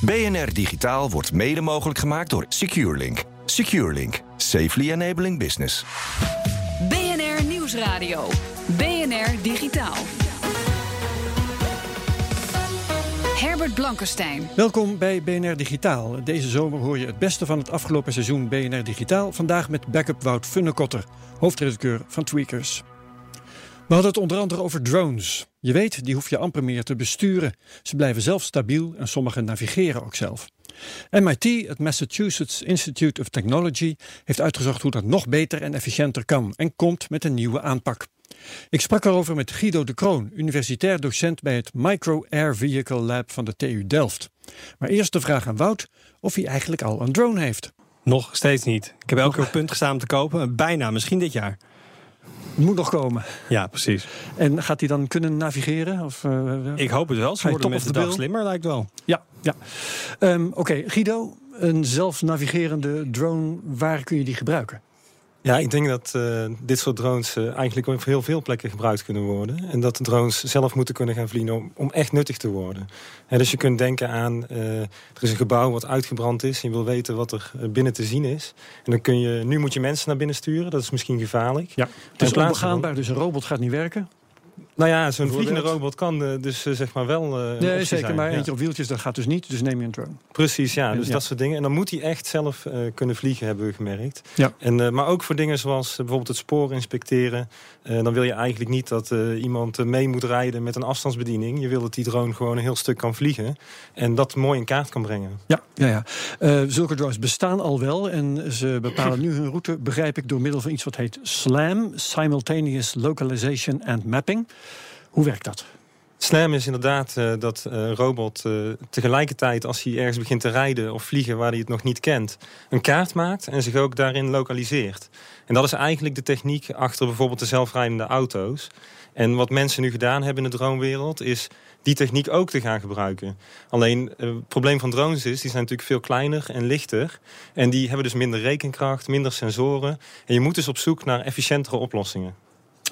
BNR Digitaal wordt mede mogelijk gemaakt door SecureLink. SecureLink. Safely enabling business. BNR Nieuwsradio. BNR Digitaal. Herbert Blankenstein. Welkom bij BNR Digitaal. Deze zomer hoor je het beste van het afgelopen seizoen BNR Digitaal. Vandaag met backup Wout Funnekotter, hoofdredacteur van Tweakers. We hadden het onder andere over drones. Je weet, die hoef je amper meer te besturen. Ze blijven zelf stabiel en sommige navigeren ook zelf. MIT, het Massachusetts Institute of Technology, heeft uitgezocht hoe dat nog beter en efficiënter kan en komt met een nieuwe aanpak. Ik sprak erover met Guido de Kroon, universitair docent bij het Micro Air Vehicle Lab van de TU Delft. Maar eerst de vraag aan Wout of hij eigenlijk al een drone heeft. Nog steeds niet. Ik heb elke keer op punt gestaan om te kopen. Bijna, misschien dit jaar. Het moet nog komen. Ja, precies. En gaat hij dan kunnen navigeren? Of, uh, ik hoop het wel. Ze worden met de dag slimmer, lijkt wel. Ja, ja. Ehm, Oké, Guido, een zelfnavigerende drone, waar kun je die gebruiken? Ja, ik denk dat eh, dit soort drones eh, eigenlijk op heel veel plekken gebruikt kunnen worden. En dat de drones zelf moeten kunnen gaan vliegen om, om echt nuttig te worden. Hè, dus je kunt denken aan, eh, er is een gebouw wat uitgebrand is. En je wil weten wat er binnen te zien is. En dan kun je, nu moet je mensen naar binnen sturen. Dat is misschien gevaarlijk. Ja, het is onbegaanbaar, dus een robot gaat niet werken. Nou ja, zo'n vliegende robot kan eh, dus eh, zeg maar wel eh, een Nee, zeker, zijn. maar Ja. eentje op wieltjes, dat gaat dus niet. Dus neem je een drone. Precies, ja. Dus Ja. dat soort dingen. En dan moet hij echt zelf eh, kunnen vliegen, hebben we gemerkt. Ja. En, eh, maar ook voor dingen zoals bijvoorbeeld het spoor inspecteren. Eh, dan wil je eigenlijk niet dat eh, iemand mee moet rijden met een afstandsbediening. Je wil dat die drone gewoon een heel stuk kan vliegen. En dat mooi in kaart kan brengen. Ja, ja, ja. Eh, zulke drones bestaan al wel en ze bepalen nu hun route, begrijp ik, door middel van iets wat heet SLAM, Simultaneous Localization and Mapping. Hoe werkt dat? SLAM is inderdaad eh, dat eh, een robot eh, tegelijkertijd als hij ergens begint te rijden of vliegen waar hij het nog niet kent, een kaart maakt en zich ook daarin lokaliseert. En dat is eigenlijk de techniek achter bijvoorbeeld de zelfrijdende auto's. En wat mensen nu gedaan hebben in de dronewereld is die techniek ook te gaan gebruiken. Alleen eh, het probleem van drones is, die zijn natuurlijk veel kleiner en lichter. En die hebben dus minder rekenkracht, minder sensoren. En je moet dus op zoek naar efficiëntere oplossingen.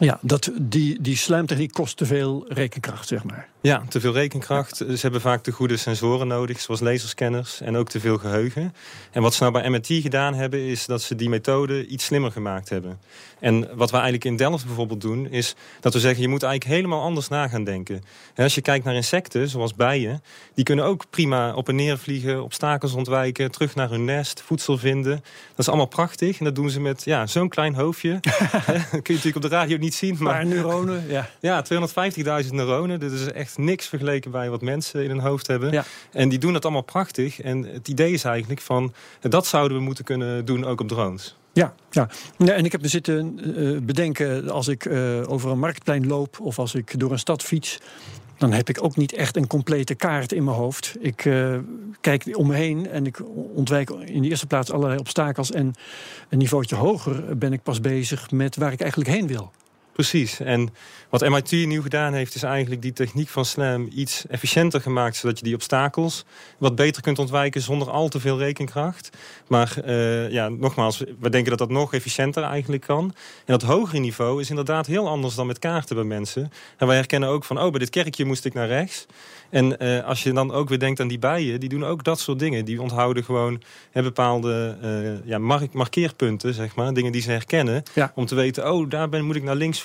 Ja, dat, die, die slijmtechniek kost te veel rekenkracht, zeg maar. Ja, te veel rekenkracht. Ze hebben vaak de goede sensoren nodig, zoals laserscanners en ook te veel geheugen. En wat ze nou bij MIT gedaan hebben, is dat ze die methode iets slimmer gemaakt hebben. En wat we eigenlijk in Delft bijvoorbeeld doen, is dat we zeggen, je moet eigenlijk helemaal anders na gaan denken. En als je kijkt naar insecten, zoals bijen, die kunnen ook prima op en neer vliegen, obstakels ontwijken, terug naar hun nest, voedsel vinden. Dat is allemaal prachtig en dat doen ze met ja, zo'n klein hoofdje. Dat kun je natuurlijk op de radio niet zien, maar... Maar neuronen, ja. Ja, 250.000 neuronen. Dit is echt niks vergeleken bij wat mensen in hun hoofd hebben. Ja. En die doen dat allemaal prachtig. En het idee is eigenlijk van... dat zouden we moeten kunnen doen ook op drones. Ja, ja. en ik heb me zitten eh, bedenken als ik eh, over een marktplein loop of als ik door een stad fiets. Dan heb ik ook niet echt een complete kaart in mijn hoofd. Ik eh, kijk om me heen en ik ontwijk in de eerste plaats allerlei obstakels. En een niveautje hoger ben ik pas bezig met waar ik eigenlijk heen wil. Precies. En wat MIT nieuw gedaan heeft, is eigenlijk die techniek van SLAM iets efficiënter gemaakt, zodat je die obstakels wat beter kunt ontwijken zonder al te veel rekenkracht. Maar eh, ja, nogmaals, we denken dat dat nog efficiënter eigenlijk kan. En dat hogere niveau is inderdaad heel anders dan met kaarten bij mensen. En wij herkennen ook van, oh, bij dit kerkje moest ik naar rechts. En eh, als je dan ook weer denkt aan die bijen, die doen ook dat soort dingen. Die onthouden gewoon hè, bepaalde eh, ja, mark markeerpunten, zeg maar. Dingen die ze herkennen. Ja. Om te weten, oh, daar ben, moet ik naar links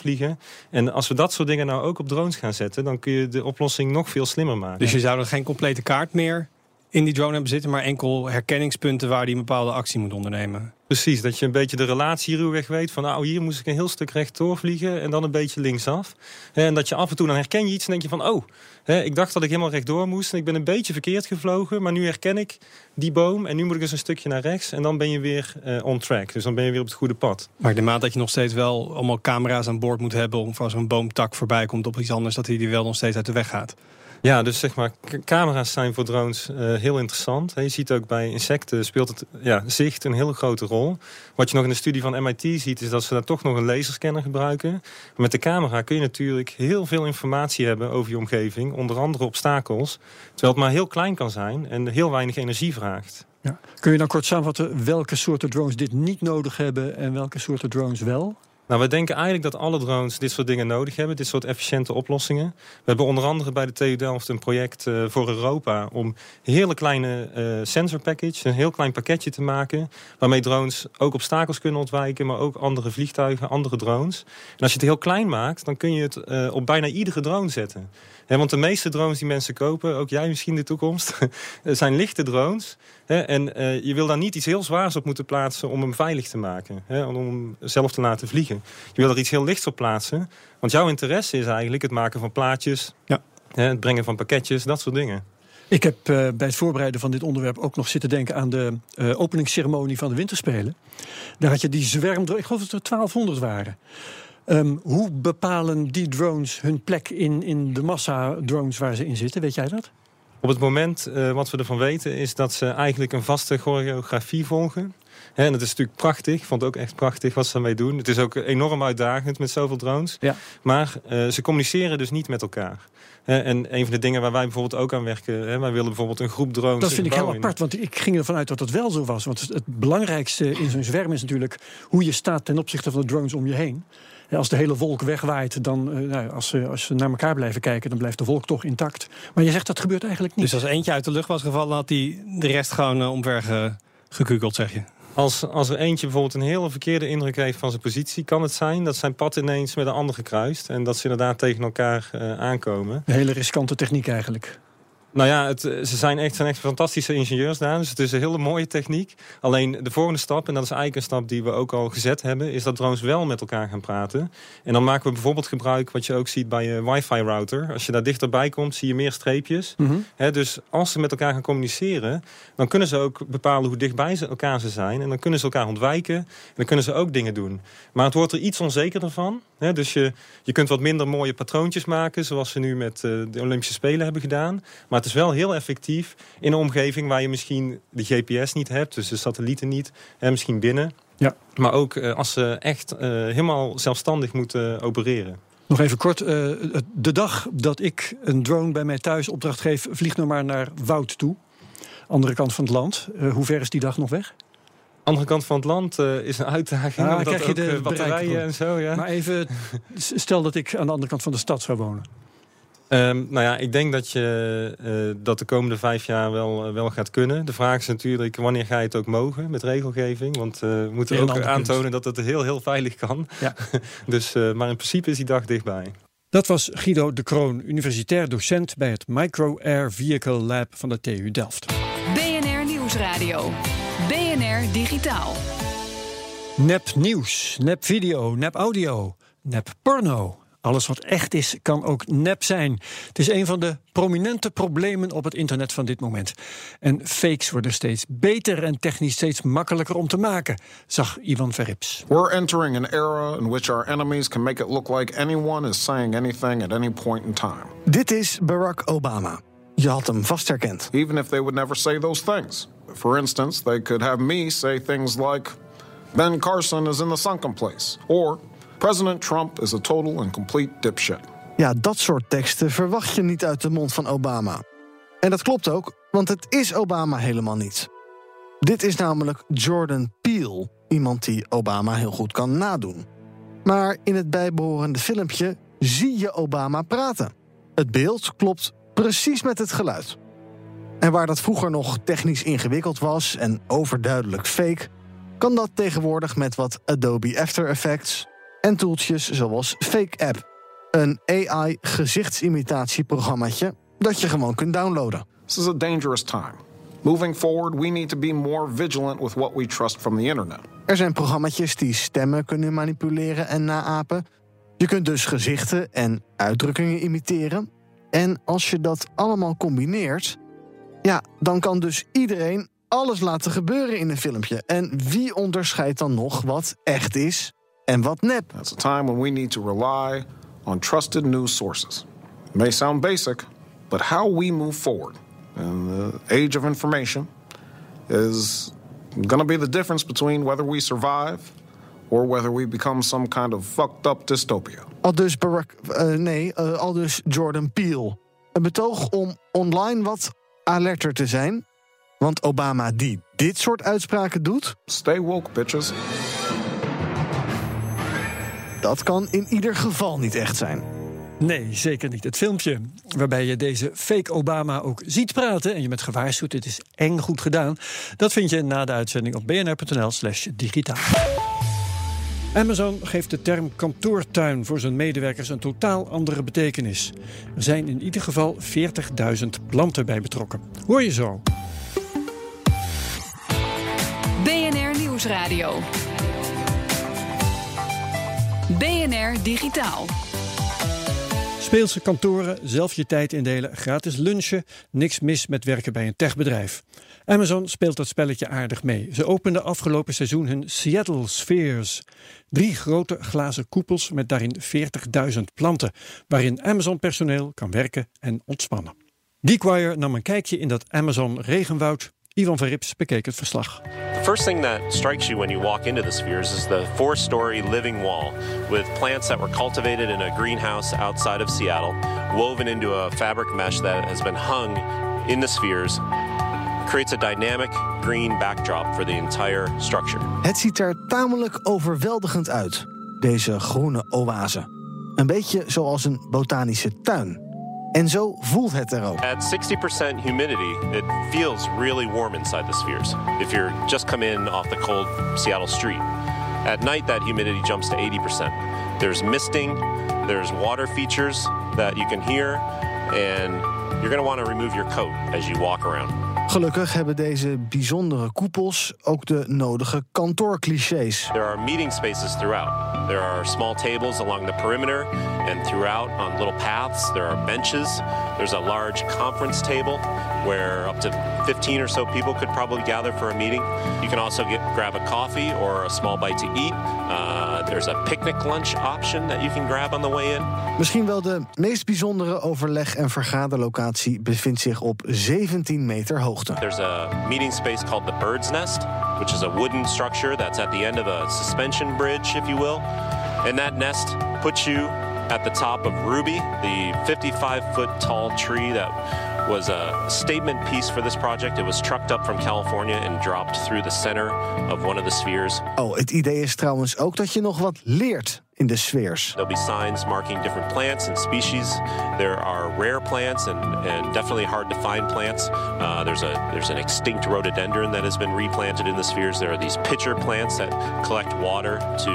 En als we dat soort dingen nou ook op drones gaan zetten... dan kun je de oplossing nog veel slimmer maken. Dus je zou er geen complete kaart meer in die drone hebben zitten, maar enkel herkenningspunten waar die een bepaalde actie moet ondernemen. Precies, dat je een beetje de relatie ruwweg weet van nou hier moest ik een heel stuk rechtdoor vliegen en dan een beetje linksaf. En dat je af en toe dan herken je iets en denk je van oh, hè, ik dacht dat ik helemaal rechtdoor moest en ik ben een beetje verkeerd gevlogen, maar nu herken ik die boom en nu moet ik dus een stukje naar rechts en dan ben je weer eh, on track. Dus dan ben je weer op het goede pad. Maar de maat dat je nog steeds wel allemaal camera's aan boord moet hebben om als een boomtak voorbij komt op iets anders, dat hij die wel nog steeds uit de weg gaat. Ja, dus zeg maar, camera's zijn voor drones uh, heel interessant. Je ziet ook bij insecten speelt het ja, zicht een hele grote rol. Wat je nog in de studie van MIT ziet, is dat ze daar toch nog een laserscanner gebruiken. Met de camera kun je natuurlijk heel veel informatie hebben over je omgeving. Onder andere obstakels. Terwijl het maar heel klein kan zijn en heel weinig energie vraagt. Ja. Kun je dan kort samenvatten welke soorten drones dit niet nodig hebben en welke soorten drones wel? Nou, we denken eigenlijk dat alle drones dit soort dingen nodig hebben. Dit soort efficiënte oplossingen. We hebben onder andere bij de TU Delft een project uh, voor Europa... om een hele kleine uh, sensor package, een heel klein pakketje te maken... waarmee drones ook obstakels kunnen ontwijken... maar ook andere vliegtuigen, andere drones. En als je het heel klein maakt, dan kun je het uh, op bijna iedere drone zetten. Want de meeste drones die mensen kopen, ook jij misschien in de toekomst... zijn lichte drones... en je wil daar niet iets heel zwaars op moeten plaatsen om hem veilig te maken. om hem zelf te laten vliegen. Je wil er iets heel lichts op plaatsen. Want jouw interesse is eigenlijk het maken van plaatjes. Ja. het brengen van pakketjes, dat soort dingen. Ik heb uh, bij het voorbereiden van dit onderwerp ook nog zitten denken aan de uh, openingsceremonie van de Winterspelen. Daar had je die zwerm, ik geloof dat er 1200 waren. Um, hoe bepalen die drones hun plek in, in de massa drones waar ze in zitten? Weet jij dat? Op het moment, uh, wat we ervan weten, is dat ze eigenlijk een vaste choreografie volgen. en dat is natuurlijk prachtig. Ik vond het ook echt prachtig wat ze daarmee doen. Het is ook enorm uitdagend met zoveel drones. Ja. Maar uh, ze communiceren dus niet met elkaar. en een van de dingen waar wij bijvoorbeeld ook aan werken... Wij willen bijvoorbeeld een groep drones... Dat vind ik heel apart, want ik ging ervan uit dat dat wel zo was. Want het belangrijkste in zo'n zwerm is natuurlijk... hoe je staat ten opzichte van de drones om je heen. Als de hele wolk wegwaait, dan, uh, nou, als, ze, als ze naar elkaar blijven kijken, dan blijft de wolk toch intact. Maar je zegt dat gebeurt eigenlijk niet. Dus als eentje uit de lucht was gevallen, had hij de rest gewoon uh, omver gekukeld, zeg je? Als, als er eentje bijvoorbeeld een hele verkeerde indruk heeft van zijn positie... kan het zijn dat zijn pad ineens met een ander gekruist... en dat ze inderdaad tegen elkaar uh, aankomen. Een hele riskante techniek eigenlijk. Nou ja, het, ze zijn echt, zijn echt fantastische ingenieurs daar. Dus het is een hele mooie techniek. Alleen de volgende stap, en dat is eigenlijk een stap die we ook al gezet hebben... is dat drones wel met elkaar gaan praten. En dan maken we bijvoorbeeld gebruik, wat je ook ziet bij je wifi-router. Als je daar dichterbij komt, zie je meer streepjes. Mm -hmm. He, dus als ze met elkaar gaan communiceren... dan kunnen ze ook bepalen hoe dichtbij ze elkaar ze zijn. En dan kunnen ze elkaar ontwijken. En dan kunnen ze ook dingen doen. Maar het wordt er iets onzekerder van. He, dus je, je kunt wat minder mooie patroontjes maken... zoals ze nu met uh, de Olympische Spelen hebben gedaan. Maar het is wel heel effectief in een omgeving waar je misschien de GPS niet hebt, dus de satellieten niet, en misschien binnen. Ja. Maar ook uh, als ze echt uh, helemaal zelfstandig moeten opereren. Nog even kort, uh, de dag dat ik een drone bij mij thuis opdracht geef, vlieg nou maar naar Woud toe. Andere kant van het land. hoe ver is die dag nog weg? Andere kant van het land uh, is een uitdaging. Ah, omdat krijg je ook, de batterijen en zo. Ja. Maar even, stel dat ik aan de andere kant van de stad zou wonen. Um, nou ja, ik denk dat je uh, dat de komende vijf jaar wel, uh, wel gaat kunnen. De vraag is natuurlijk wanneer ga je het ook mogen met regelgeving. Want uh, we moeten ook aantonen punt. dat het heel, heel veilig kan. Ja. dus, maar in principe is die dag dichtbij. Dat was Guido de Kroon, universitair docent bij het Micro Air Vehicle Lab van de TU Delft. BNR Nieuwsradio. BNR Digitaal. Nep nieuws, nep video, nep audio, nep porno. Alles wat echt is, kan ook nep zijn. Het is een van de prominente problemen op het internet van dit moment. En fakes worden steeds beter en technisch steeds makkelijker om te maken, zag Ivan Verrips. We're entering an era in which our enemies can make it look like anyone is saying anything at any point in time. Dit is Barack Obama. Je had hem vast herkend. Even if they would never say those things. For instance, they could have me say things like Ben Carson is in the sunken place or President Trump is a total and complete dipshit. Ja, dat soort teksten verwacht je niet uit de mond van Obama. En dat klopt ook, want het is Obama helemaal niet. Dit is namelijk Jordan Peele, iemand die Obama heel goed kan nadoen. Maar in het bijbehorende filmpje zie je Obama praten. Het beeld klopt precies met het geluid. En waar dat vroeger nog technisch ingewikkeld was en overduidelijk fake, kan dat tegenwoordig met wat Adobe After Effects en toeltjes zoals Fake App, een AI gezichtsimitatie-programmaatje dat je gewoon kunt downloaden. This is a dangerous time. Moving forward, we need to be more vigilant with what we trust from the internet. Er zijn programma's die stemmen kunnen manipuleren en naapen. Je kunt dus gezichten en uitdrukkingen imiteren. En als je dat allemaal combineert, ja, dan kan dus iedereen alles laten gebeuren in een filmpje. En wie onderscheidt dan nog wat echt is en wat nep? That's a time when we need to rely on trusted news sources. It may sound basic, But how we move forward in the age of information is going to be the difference between whether we survive or whether we become some kind of fucked up dystopia. Al dus Barack, eh, nee, eh, al dus Jordan Peele. Een betoog om online wat alerter te zijn. Want Obama die dit soort uitspraken doet... Stay woke, bitches. Dat kan in ieder geval niet echt zijn. Nee, zeker niet. Het filmpje waarbij je deze fake Obama ook ziet praten... en je met gewaarschuwd, het is eng goed gedaan... dat vind je na de uitzending op bnr.nl slash digitaal. Amazon geeft de term kantoortuin voor zijn medewerkers een totaal andere betekenis. Er zijn in ieder geval 40.000 planten bij betrokken. Hoor je zo. BNR Nieuwsradio. BNR Digitaal. Speelse kantoren, zelf je tijd indelen, gratis lunchen, niks mis met werken bij een techbedrijf. Amazon speelt dat spelletje aardig mee. Ze openden afgelopen seizoen hun Seattle Spheres. Drie grote glazen koepels met daarin 40.000 planten, waarin Amazon-personeel kan werken en ontspannen. Geekwire nam een kijkje in dat Amazon regenwoud. Ivan van Rips bekeek het verslag. The first thing that strikes you when you walk into the spheres is the four story living wall with plants that were cultivated in a greenhouse outside of Seattle, woven into a fabric mesh that has been hung in the spheres. Creates a dynamic green backdrop for the entire structure. Het ziet er tamelijk overweldigend uit, deze groene oase. Een beetje zoals een botanische tuin. En zo voelt het er ook. At 60% humidity, it feels really warm inside the spheres if you're just come in off the cold Seattle street. At night, that humidity jumps to 80%. There's misting, there's water features that you can hear, and you're going to want to remove your coat as you walk around. Gelukkig hebben deze bijzondere koepels ook de nodige kantoorclichés. There are meeting spaces throughout. There are small tables along the perimeter and throughout on little paths. There are benches. There's a large conference table where up to 15 or so people could probably gather for a meeting. You can also get grab a coffee or a small bite to eat. Uh, there's a picnic lunch option that you can grab on the way in. Misschien wel de meest bijzondere overleg- en vergaderlocatie bevindt zich op 17 meter hoogte. There's a meeting space called the Bird's Nest, which is a wooden structure that's at the end of a suspension bridge, if you will. And that nest puts you at the top of Ruby, the 55 foot tall tree that was a statement piece for this project. It was trucked up from California and dropped through the center of one of the spheres. Oh, het idee is trouwens ook dat je nog wat leert in de sfeers. There'll be signs marking different plants and species. There are rare plants and, and definitely hard to find plants. Uh, there's a there's an extinct rhododendron that has been replanted in the spheres. There are these pitcher plants that collect water to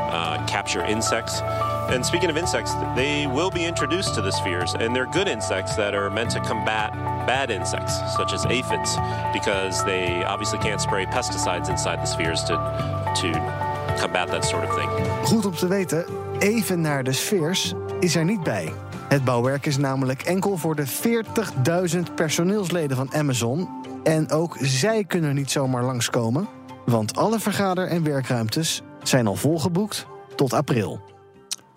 uh, capture insects. And speaking of insects, they will be introduced to the spheres, and they're good insects that are meant to combat bad insects, such as aphids, because they obviously can't spray pesticides inside the spheres to to combat that sort of thing. Goed om te weten, even naar de sfeers is er niet bij. Het bouwwerk is namelijk enkel voor de 40.000 personeelsleden van Amazon. En ook zij kunnen niet zomaar langskomen, want alle vergader- en werkruimtes zijn al volgeboekt tot april.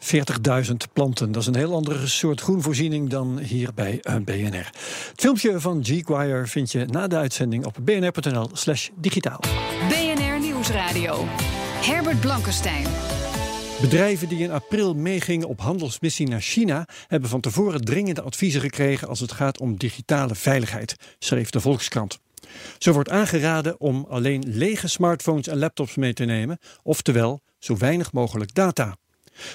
40.000 planten. Dat is een heel andere soort groenvoorziening dan hier bij eh, BNR. Het filmpje van G-Wire vind je na de uitzending op bnr.nl slash digitaal. BNR Nieuwsradio. Herbert Blankenstein. Bedrijven die in april meegingen op handelsmissie naar China hebben van tevoren dringende adviezen gekregen als het gaat om digitale veiligheid, schreef de Volkskrant. Zo wordt aangeraden om alleen lege smartphones en laptops mee te nemen, oftewel zo weinig mogelijk data.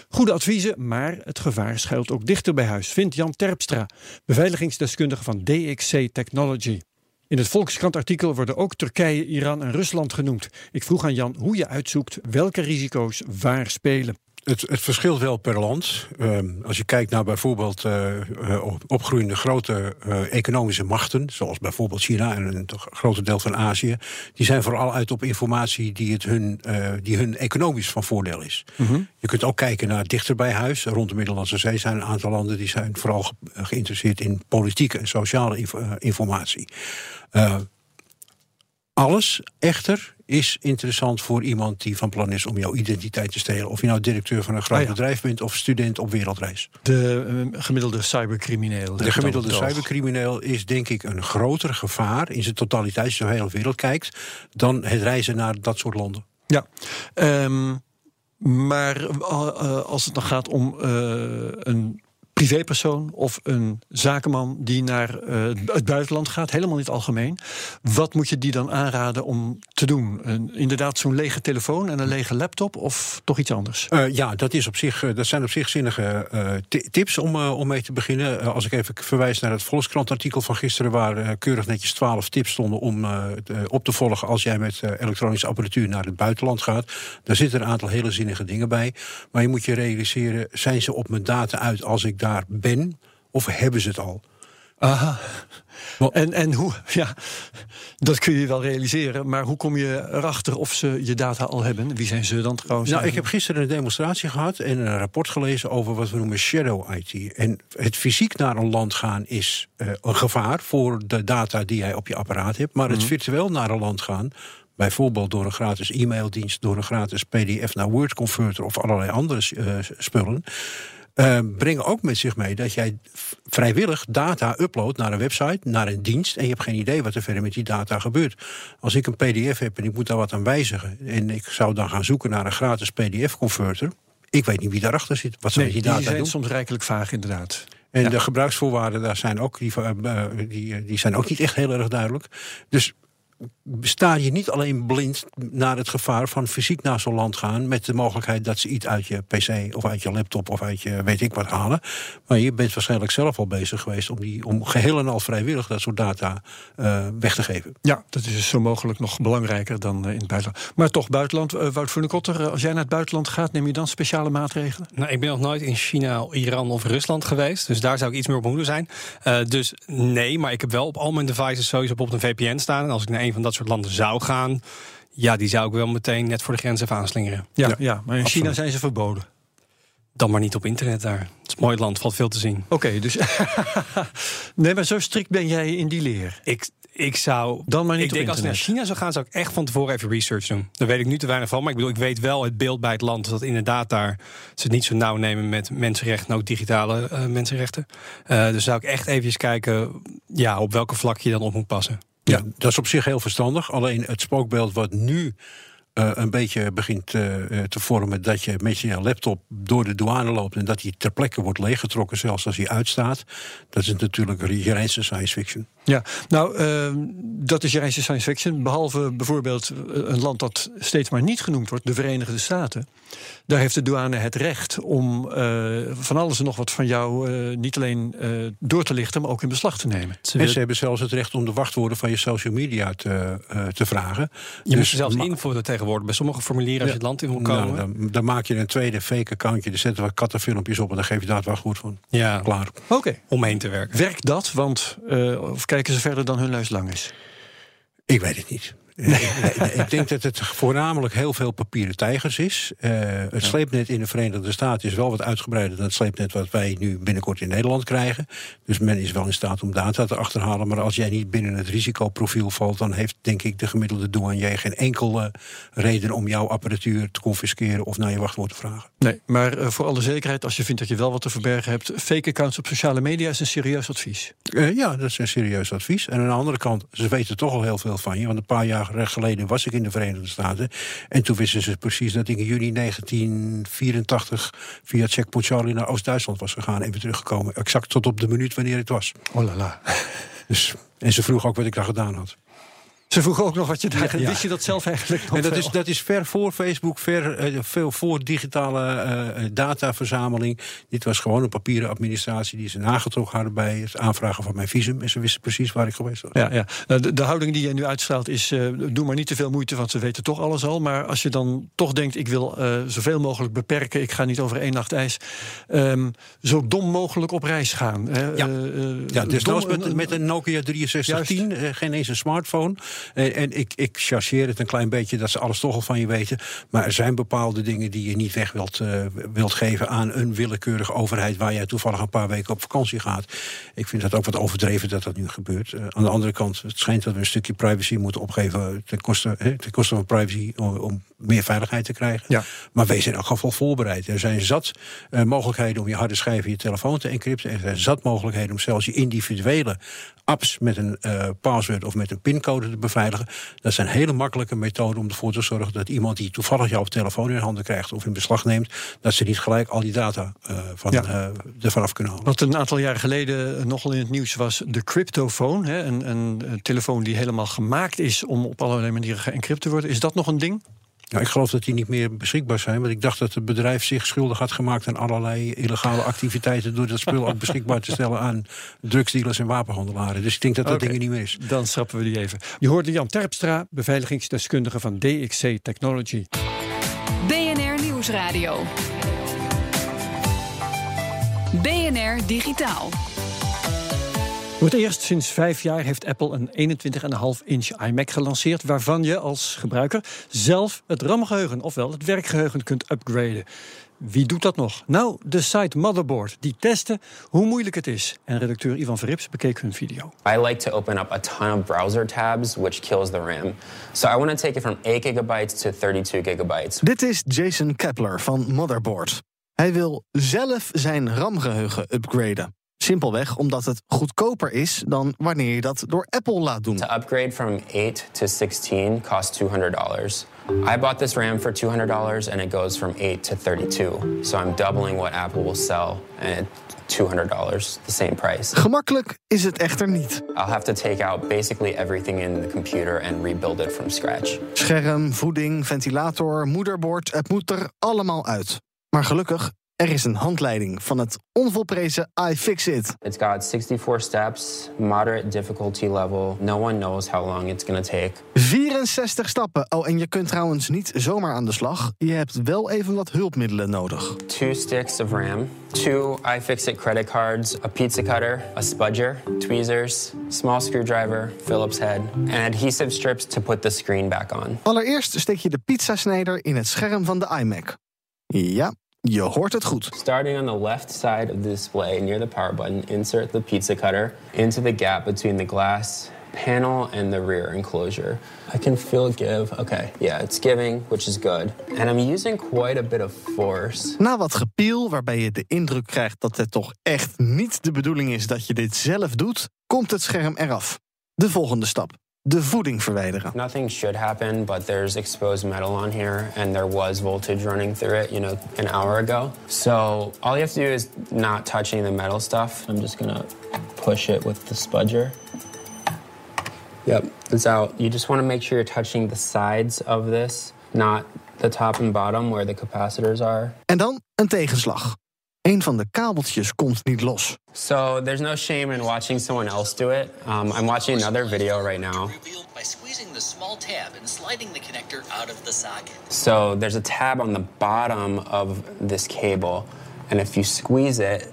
Goede adviezen, maar het gevaar schuilt ook dichter bij huis, vindt Jan Terpstra, beveiligingsdeskundige van DXC Technology. In het Volkskrant-artikel worden ook Turkije, Iran en Rusland genoemd. Ik vroeg aan Jan hoe je uitzoekt welke risico's waar spelen. Het, het verschilt wel per land. Um, als je kijkt naar bijvoorbeeld uh, uh, opgroeiende grote uh, economische machten, zoals bijvoorbeeld China en een groot deel van Azië, die zijn vooral uit op informatie die, het hun, die hun economisch van voordeel is. Mm -hmm. Je kunt ook kijken naar dichter bij huis. Rond de Middellandse Zee zijn een aantal landen die zijn vooral ge geïnteresseerd in politieke en sociale inf informatie. Alles echter is interessant voor iemand die van plan is om jouw identiteit te stelen. Of je nou directeur van een groot Ah, ja. bedrijf bent of student op wereldreis. De eh, gemiddelde cybercrimineel. De gemiddelde cybercrimineel is denk ik een groter gevaar in zijn totaliteit, als je de hele wereld kijkt, dan het reizen naar dat soort landen. Ja, ehm, maar eh, eh, als het dan gaat om een privépersoon of een zakenman die naar eh, het buitenland gaat, helemaal niet algemeen. Wat moet je die dan aanraden om te doen? Een, inderdaad, zo'n lege telefoon en een lege laptop of toch iets anders? Eh, ja, dat, is op zich, eh, dat zijn op zich zinnige ti- tips om, om mee te beginnen. Als ik even verwijs naar het Volkskrant-artikel van gisteren... waar keurig netjes twaalf tips stonden om op te volgen... als jij met elektronische apparatuur naar het buitenland gaat. Daar zitten een aantal hele zinnige dingen bij. Maar je moet je realiseren, zijn ze op mijn data uit als ik daar ben? Of hebben ze het al? Aha. En, en hoe, ja, dat kun je wel realiseren. Maar hoe kom je erachter of ze je data al hebben? Wie zijn ze dan trouwens? Nou, ik heb gisteren een demonstratie gehad en een rapport gelezen over wat we noemen shadow IT. En het fysiek naar een land gaan is eh, een gevaar voor de data die jij op je apparaat hebt. Maar het Mhm. virtueel naar een land gaan, bijvoorbeeld door een gratis e-maildienst, door een gratis PDF naar Word converter of allerlei andere eh, spullen. Eh, brengen ook met zich mee dat jij vrijwillig data uploadt naar een website, naar een dienst. En je hebt geen idee wat er verder met die data gebeurt. Als ik een PDF heb en ik moet daar wat aan wijzigen. en ik zou dan gaan zoeken naar een gratis PDF-converter. Ik weet niet wie daarachter zit. Wat Nee, die die data zijn doen? soms rijkelijk vaag, inderdaad. En de gebruiksvoorwaarden daar zijn ook, die, eh, eh, die, die zijn ook niet echt heel erg duidelijk. Dus sta je niet alleen blind naar het gevaar van fysiek naar zo'n land gaan... met de mogelijkheid dat ze iets uit je pc of uit je laptop of uit je weet ik wat halen. Maar je bent waarschijnlijk zelf al bezig geweest... om, die, om geheel en al vrijwillig dat soort data eh, weg te geven. Ja, dat is dus zo mogelijk nog belangrijker dan eh, in het buitenland. Maar toch, buitenland, eh, Wout Kotter, als jij naar het buitenland gaat, neem je dan speciale maatregelen? Nou, ik ben nog nooit in China, Iran of Rusland geweest. Dus daar zou ik iets meer op hoede zijn. Eh, dus nee, maar ik heb wel op al mijn devices sowieso op een VPN staan. En als ik naar een van dat soort landen zou gaan... ja, die zou ik wel meteen net voor de grens even aanslingeren. Ja, ja, maar in China zijn ze verboden. Dan maar niet op internet daar. Het is een mooi land, valt veel te zien. Oké, dus... nee, maar zo strikt ben jij in die leer. Ik, ik zou... Dan maar niet ik op denk als ik naar. China zou gaan, zou ik echt van tevoren even research doen. Daar weet ik nu te weinig van. Maar ik bedoel, ik weet wel het beeld bij het land. Dat inderdaad daar ze het niet zo nauw nemen met mensenrechten. Ook digitale eh, mensenrechten. Eh, dus zou ik echt even kijken ja, op welke vlak je dan op moet passen. Ja, dat is op zich heel verstandig. Alleen het spookbeeld wat nu eh, een beetje begint eh, eh, te vormen... dat je met je laptop door de douane loopt... en dat die ter plekke wordt leeggetrokken, zelfs als hij uitstaat... dat is natuurlijk je reinste science fiction. Ja, nou, ehm, dat is reis science fiction. Behalve bijvoorbeeld een land dat steeds maar niet genoemd wordt, de Verenigde Staten. Daar heeft de douane het recht om eh, van alles en nog wat van jou eh, niet alleen eh, door te lichten, maar ook in beslag te nemen. En ze hebben zelfs het recht om de wachtwoorden van je social media te, eh, te vragen. Je moet Dus ze zelfs ma- invullen tegenwoordig. Bij sommige formulieren als je het land in wil komen. Nou, dan, dan maak je een tweede fake accountje, er zetten wat kattenfilmpjes op... en dan geef je daar het wachtwoord van. ja, Klaar. Oké. omheen te werken. Werkt dat? Want, eh, of kijken ze verder dan hun luis lang is? Ik weet het niet. Eh, ik denk dat het voornamelijk heel veel papieren tijgers is. Eh, het sleepnet in de Verenigde Staten is wel wat uitgebreider dan het sleepnet wat wij nu binnenkort in Nederland krijgen. Dus men is wel in staat om data te achterhalen. Maar als jij niet binnen het risicoprofiel valt, dan heeft denk ik de gemiddelde douanier geen enkele reden om jouw apparatuur te confisceren of naar je wachtwoord te vragen. Nee, maar eh, voor alle zekerheid, als je vindt dat je wel wat te verbergen hebt, fake accounts op sociale media is een serieus advies. Eh, ja, dat is een serieus advies. En aan de andere kant, ze weten toch al heel veel van je. Want een paar jaar geleden was ik in de Verenigde Staten. En toen wisten ze precies dat ik in juni 1984 via Checkpoint Charlie naar Oost-Duitsland was gegaan. En weer teruggekomen. Exact tot op de minuut wanneer het was. Oh la la. Dus, en ze vroeg ook wat ik daar gedaan had. Ze vroegen ook nog wat je daar... Ja, ja. Wist je dat zelf eigenlijk nog En dat is, dat is ver voor Facebook, ver eh, veel voor digitale eh, dataverzameling. Dit was gewoon een papieren administratie die ze nagetrokken hadden bij het aanvragen van mijn visum. En ze wisten precies waar ik geweest was. Ja, ja. Nou, de, de houding die jij nu uitstraalt is: eh, doe maar niet te veel moeite, want ze weten toch alles al. Maar als je dan toch denkt: ik wil eh, zoveel mogelijk beperken, ik ga niet over één nacht ijs. ehm, zo dom mogelijk op reis gaan. Hè. Ja. Eh, eh, Ja, dom- met, met een Nokia 6310, eh, geen eens een smartphone. En, en ik, ik chargeer het een klein beetje dat ze alles toch al van je weten. Maar er zijn bepaalde dingen die je niet weg wilt, eh, wilt geven aan een willekeurige overheid waar jij toevallig een paar weken op vakantie gaat. Ik vind dat ook wat overdreven dat dat nu gebeurt. Eh, aan de andere kant, het schijnt dat we een stukje privacy moeten opgeven ten koste, hè, ten koste van privacy om, om meer veiligheid te krijgen. Ja. Maar wees in elk geval voorbereid. Er zijn zat eh, mogelijkheden om je harde schijf in je telefoon te encrypten. Er zijn zat mogelijkheden om zelfs je individuele apps met een password of met een pincode te beveiligen. Dat zijn hele makkelijke methoden om ervoor te zorgen dat iemand die toevallig jouw telefoon in handen krijgt of in beslag neemt, dat ze niet gelijk al die data eh, van, Ja. eh, ervan af kunnen halen. Wat een aantal jaren geleden nogal in het nieuws was de cryptofoon. Hè, een, een, een telefoon die helemaal gemaakt is om op allerlei manieren geëncrypt te worden. Is dat nog een ding? Ja, ik geloof dat die niet meer beschikbaar zijn. Want ik dacht dat het bedrijf zich schuldig had gemaakt aan allerlei illegale activiteiten. door dat spul ook beschikbaar te stellen aan drugsdealers en wapenhandelaren. Dus ik denk dat dat dingen niet meer is. Dan schrappen we die even. Je hoorde Jan Terpstra, beveiligingsdeskundige van DXC Technology. BNR Nieuwsradio. BNR Digitaal. Voor het eerst sinds vijf jaar heeft Apple een 21,5 inch iMac gelanceerd. waarvan je als gebruiker zelf het RAM-geheugen, ofwel het werkgeheugen, kunt upgraden. Wie doet dat nog? Nou, de site Motherboard. Die testen hoe moeilijk het is. En redacteur Ivan Verrips bekeek hun video. I like to open up a ton of browser tabs, which kills the RAM. So I want to take it from 8 gigabytes to 32 gigabytes. Dit is Jason Kepler van Motherboard. Hij wil zelf zijn RAM-geheugen upgraden. Simpelweg omdat het goedkoper is dan wanneer je dat door Apple laat doen. To upgrade from 8 to 16 costs $200. I bought this RAM for $200 and it goes from 8 to 32. So I'm doubling what Apple will sell and $200, the same price. Gemakkelijk is het echter niet. I'll have to take out basically everything in the computer and rebuild it from scratch. Scherm, voeding, ventilator, moederbord, het moet er allemaal uit. Maar gelukkig, er is een handleiding van het onvolprezen iFixit. It's got 64 steps, moderate difficulty level. No one knows how long it's going to take. 64 stappen. Oh, en je kunt trouwens niet zomaar aan de slag. Je hebt wel even wat hulpmiddelen nodig. Two sticks of RAM, two iFixit credit cards, a pizza cutter, a spudger, tweezers, small screwdriver, Phillips head, and adhesive strips to put the screen back on. Allereerst steek je de pizzasnijder in het scherm van de iMac. Ja, je hoort het goed. Starting on the left side of the display near the power button, insert the pizza cutter into the gap between the glass panel and the rear enclosure. I can feel it give. Okay, yeah, it's giving, which is good. And I'm using quite a bit of force. Na wat gepiel, waarbij je de indruk krijgt dat het toch echt niet de bedoeling is dat je dit zelf doet, komt het scherm eraf. De volgende stap: de voeding verwijderen. Nothing should happen, but there's exposed metal on here, and there was voltage running through it, you know, an hour ago. So all you have to do is not touching the metal stuff. I'm just gonna push it with the spudger. Yep, it's out. You just want to make sure you're touching the sides of this, not the top and bottom where the capacitors are. En dan een tegenslag. Een van de kabeltjes komt niet los. So there's no shame in watching someone else do it. Um, I'm watching another video right now. by squeezing the small tab and sliding the connector out of the socket. So there's a tab on the bottom of this cable, and if you squeeze it,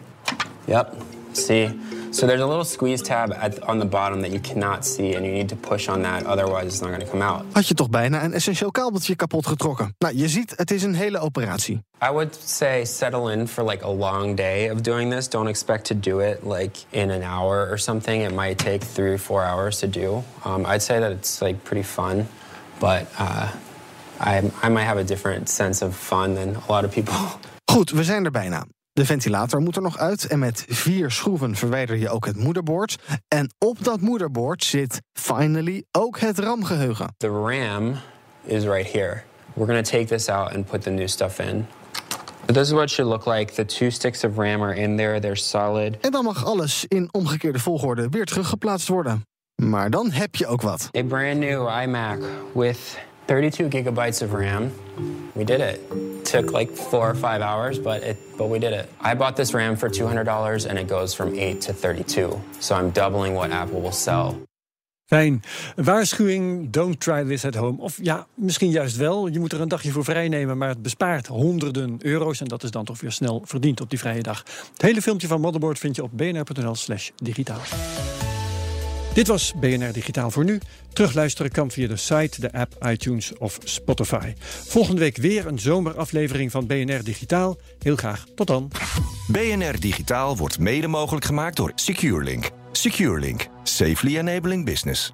yep, see? So there's a little squeeze tab at, on the bottom that you cannot see, and you need to push on that, otherwise it's not going to come out. Had je toch bijna een essentieel kabeltje kapot getrokken. Nou, je ziet, het is een hele operatie. I would say settle in for like a long day of doing this. Don't expect to do it like in an hour or something. It might take three or four hours to do. Um, I'd say that it's like pretty fun, but uh, I, I might have a different sense of fun than a lot of people. Goed, we zijn er bijna. De ventilator moet er nog uit en met vier schroeven verwijder je ook het moederbord. En op dat moederbord zit finally ook het RAM-geheugen. The RAM is right here. We're gonna take this out and put the new stuff in. So this is what it should look like. The two sticks of RAM are in there. They're solid. En dan mag alles in omgekeerde volgorde weer teruggeplaatst worden. Maar dan heb je ook wat. A brand new iMac with 32 gigabytes of RAM. We did it. Took like four or five hours, but it but we did it. I bought this RAM for $200 and it goes from 8 to 32. So I'm doubling what Apple will sell. Fijn. Waarschuwing, don't try this at home. Of ja, misschien juist wel. Je moet er een dagje voor vrij nemen, maar het bespaart honderden euro's. En dat is dan toch weer snel verdiend op die vrije dag. Het hele filmpje van Motherboard vind je op bnr.nl slash digitaal. Dit was BNR Digitaal voor nu. Terugluisteren kan via de site, de app, iTunes of Spotify. Volgende week weer een zomeraflevering van BNR Digitaal. Heel graag tot dan. BNR Digitaal wordt mede mogelijk gemaakt door SecureLink. SecureLink. Safely enabling business.